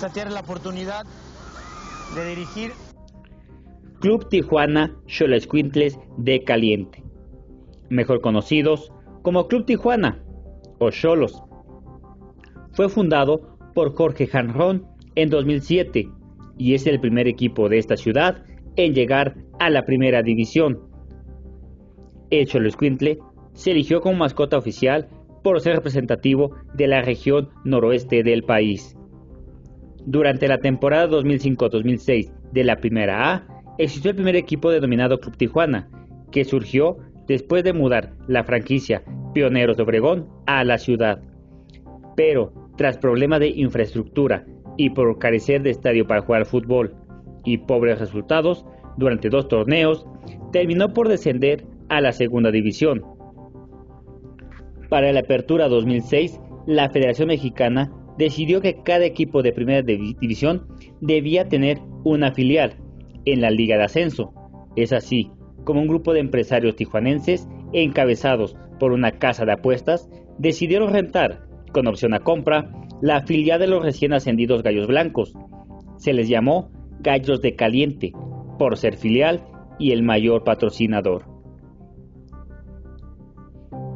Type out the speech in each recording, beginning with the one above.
la oportunidad de dirigir. Club Tijuana Xoloscuintles de Caliente, mejor conocidos como Club Tijuana o Cholos. Fue fundado por Jorge Janrón en 2007 y es el primer equipo de esta ciudad en llegar a la primera división. El Xoloscuintle se eligió como mascota oficial por ser representativo de la región noroeste del país. Durante la temporada 2005-2006 de la Primera A, existió el primer equipo denominado Club Tijuana, que surgió después de mudar la franquicia Pioneros de Obregón a la ciudad. Pero, tras problemas de infraestructura y por carecer de estadio para jugar fútbol y pobres resultados durante dos torneos, terminó por descender a la segunda división. Para la apertura 2006, la Federación Mexicana decidió que cada equipo de primera división debía tener una filial en la Liga de Ascenso. Es así como un grupo de empresarios tijuanenses, encabezados por una casa de apuestas, decidieron rentar, con opción a compra, la filial de los recién ascendidos Gallos Blancos. Se les llamó Gallos de Caliente, por ser filial y el mayor patrocinador.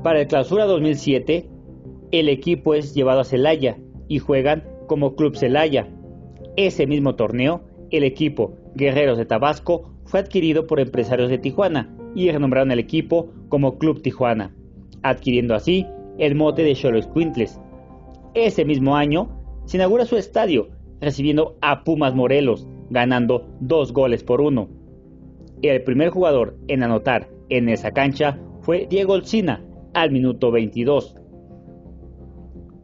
Para el Clausura 2007, el equipo es llevado a Celaya y juegan como Club Celaya. Ese mismo torneo, el equipo Guerreros de Tabasco fue adquirido por empresarios de Tijuana y renombraron el equipo como Club Tijuana, adquiriendo así el mote de Cholos Quintles. Ese mismo año se inaugura su estadio, recibiendo a Pumas Morelos, ganando dos goles por uno. El primer jugador en anotar en esa cancha fue Diego Olcina, al minuto 22.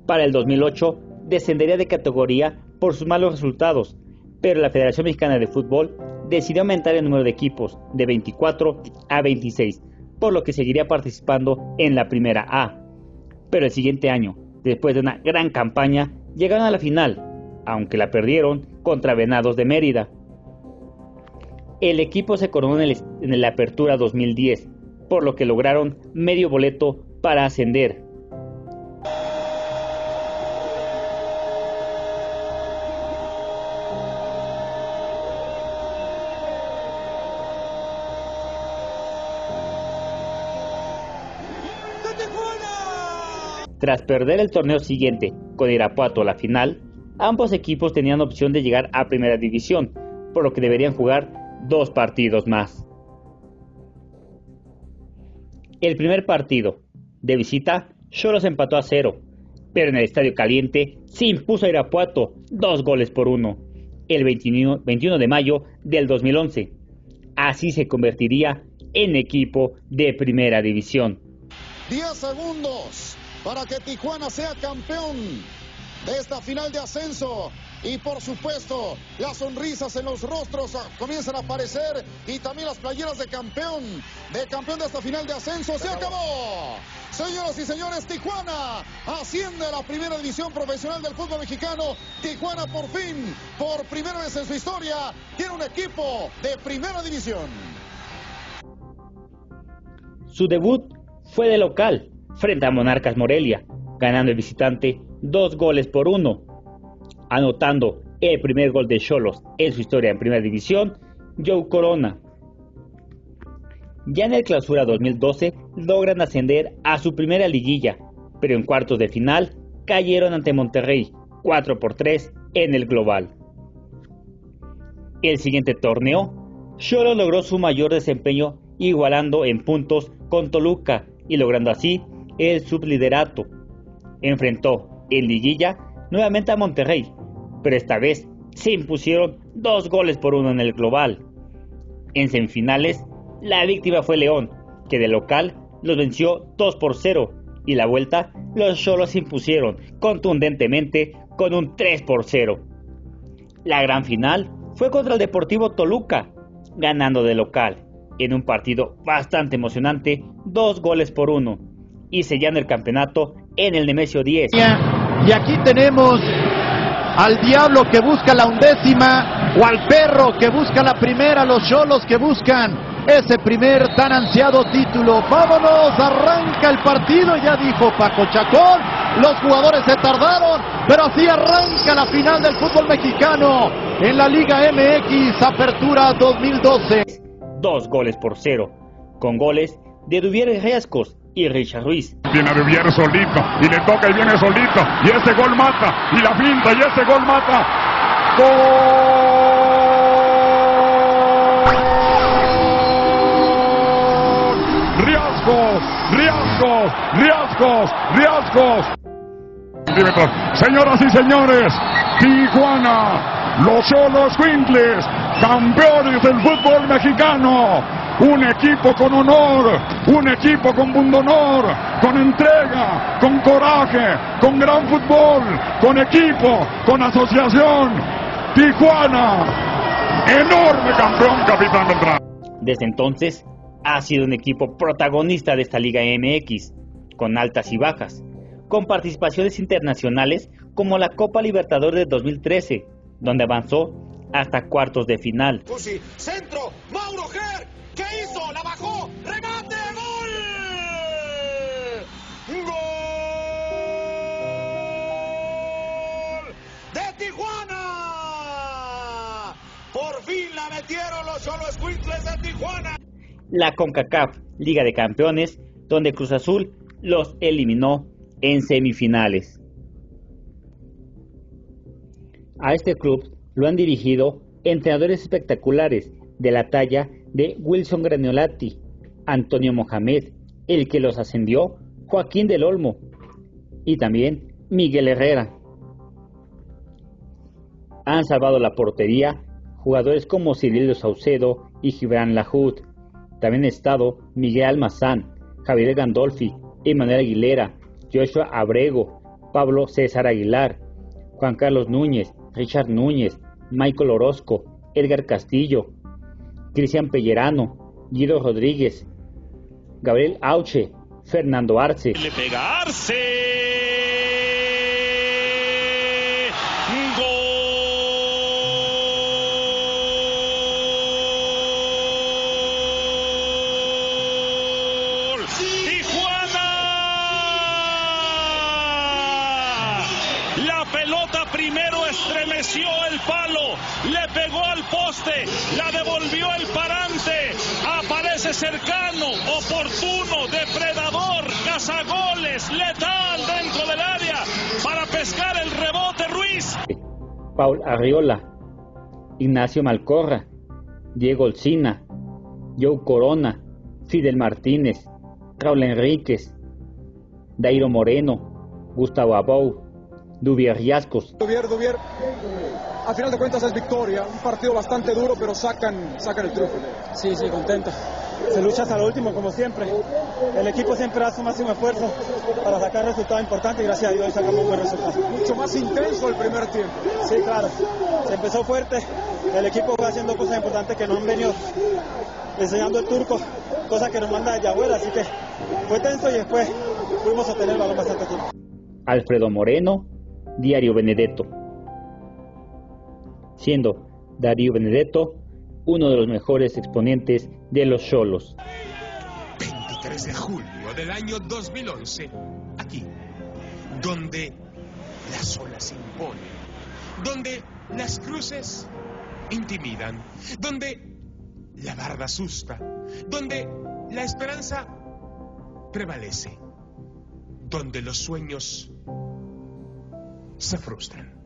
Para el 2008 descendería de categoría por sus malos resultados, pero la Federación Mexicana de Fútbol decidió aumentar el número de equipos de 24 a 26, por lo que seguiría participando en la primera A. Pero el siguiente año, después de una gran campaña, llegaron a la final, aunque la perdieron contra Venados de Mérida. El equipo se coronó en, en la Apertura 2010, por lo que lograron medio boleto para ascender. Tras perder el torneo siguiente con Irapuato a la final, ambos equipos tenían opción de llegar a primera división, por lo que deberían jugar dos partidos más. El primer partido, de visita, Cholos empató a cero, pero en el Estadio Caliente se impuso a Irapuato dos goles por uno, el 21, 21 de mayo del 2011. Así se convertiría en equipo de primera división. 10 segundos para que Tijuana sea campeón de esta final de ascenso. Y por supuesto, las sonrisas en los rostros comienzan a aparecer y también las playeras de campeón, de campeón de esta final de ascenso. ¡Se acabó! Señoras y señores, Tijuana asciende a la primera división profesional del fútbol mexicano. Tijuana por fin, por primera vez en su historia, tiene un equipo de primera división. Su debut fue de local frente a Monarcas Morelia, ganando el visitante dos goles por uno anotando el primer gol de Cholos en su historia en Primera División, Joe Corona. Ya en el Clausura 2012 logran ascender a su primera liguilla, pero en cuartos de final cayeron ante Monterrey 4 por 3 en el global. El siguiente torneo, Cholos logró su mayor desempeño igualando en puntos con Toluca y logrando así el subliderato. Enfrentó en liguilla nuevamente a Monterrey, pero esta vez se impusieron dos goles por uno en el global. En semifinales, la víctima fue León, que de local los venció 2 por 0 y la vuelta los se impusieron contundentemente con un 3 por 0. La gran final fue contra el Deportivo Toluca, ganando de local en un partido bastante emocionante, dos goles por uno y sellando el campeonato en el Nemesio 10. Y aquí tenemos al diablo que busca la undécima o al perro que busca la primera, los cholos que buscan ese primer tan ansiado título. Vámonos, arranca el partido, ya dijo Paco Chacón. los jugadores se tardaron, pero así arranca la final del fútbol mexicano en la Liga MX Apertura 2012. Dos goles por cero, con goles de Duvier Riascos y Richard Ruiz. Viene Duvier solito y le toca y viene solito y ese gol mata y la pinta y ese gol mata. ¡Gol! Riascos, Riascos, Riascos, Riascos. Señoras y señores, Tijuana, los Cholos Quintles, campeones del fútbol mexicano. Un equipo con honor, un equipo con honor, con entrega, con coraje, con gran fútbol, con equipo, con asociación. Tijuana, enorme campeón, capitán Beltrán. Desde entonces, ha sido un equipo protagonista de esta Liga MX, con altas y bajas, con participaciones internacionales como la Copa Libertadores de 2013, donde avanzó hasta cuartos de final. Cusi, centro, Mauro Ger, La CONCACAF Liga de Campeones, donde Cruz Azul los eliminó en semifinales. A este club lo han dirigido entrenadores espectaculares de la talla de Wilson Graniolati, Antonio Mohamed, el que los ascendió, Joaquín del Olmo y también Miguel Herrera. Han salvado la portería jugadores como Cirilio Saucedo y Gibran Lahoud. También estado Miguel Almazán, Javier Gandolfi, Emanuel Aguilera, Joshua Abrego, Pablo César Aguilar, Juan Carlos Núñez, Richard Núñez, Michael Orozco, Edgar Castillo, Cristian Pellerano, Guido Rodríguez, Gabriel Auche, Fernando Arce. Le Tijuana. La pelota primero estremeció el palo, le pegó al poste, la devolvió el parante, aparece cercano, oportuno, depredador, cazagoles, letal dentro del área para pescar el rebote Ruiz. Paul Arriola, Ignacio Malcorra, Diego Olcina, Joe Corona, Fidel Martínez, Raúl Enríquez, Dairo Moreno, Gustavo Abou, Duvier Riascos, Duvier, Duvier, a final de cuentas es victoria, un partido bastante duro, pero sacan, sacan el triunfo. Sí, sí, contento. Se lucha hasta lo último, como siempre. El equipo siempre hace su máximo esfuerzo para sacar resultados importantes y gracias a Dios sacamos un buen resultado. Mucho más intenso el primer tiempo. Sí, claro. Se empezó fuerte. El equipo va haciendo cosas importantes que nos han venido enseñando el turco, cosas que nos manda de abuela, así que fue tenso y después pudimos obtener el balón bastante tiempo. Alfredo Moreno, Diario Benedetto. Siendo Darío Benedetto uno de los mejores exponentes de los Cholos. 23 de julio del año 2011, aquí, donde las olas imponen, donde las cruces intimidan, donde la barda asusta, donde la esperanza prevalece, donde los sueños se frustran.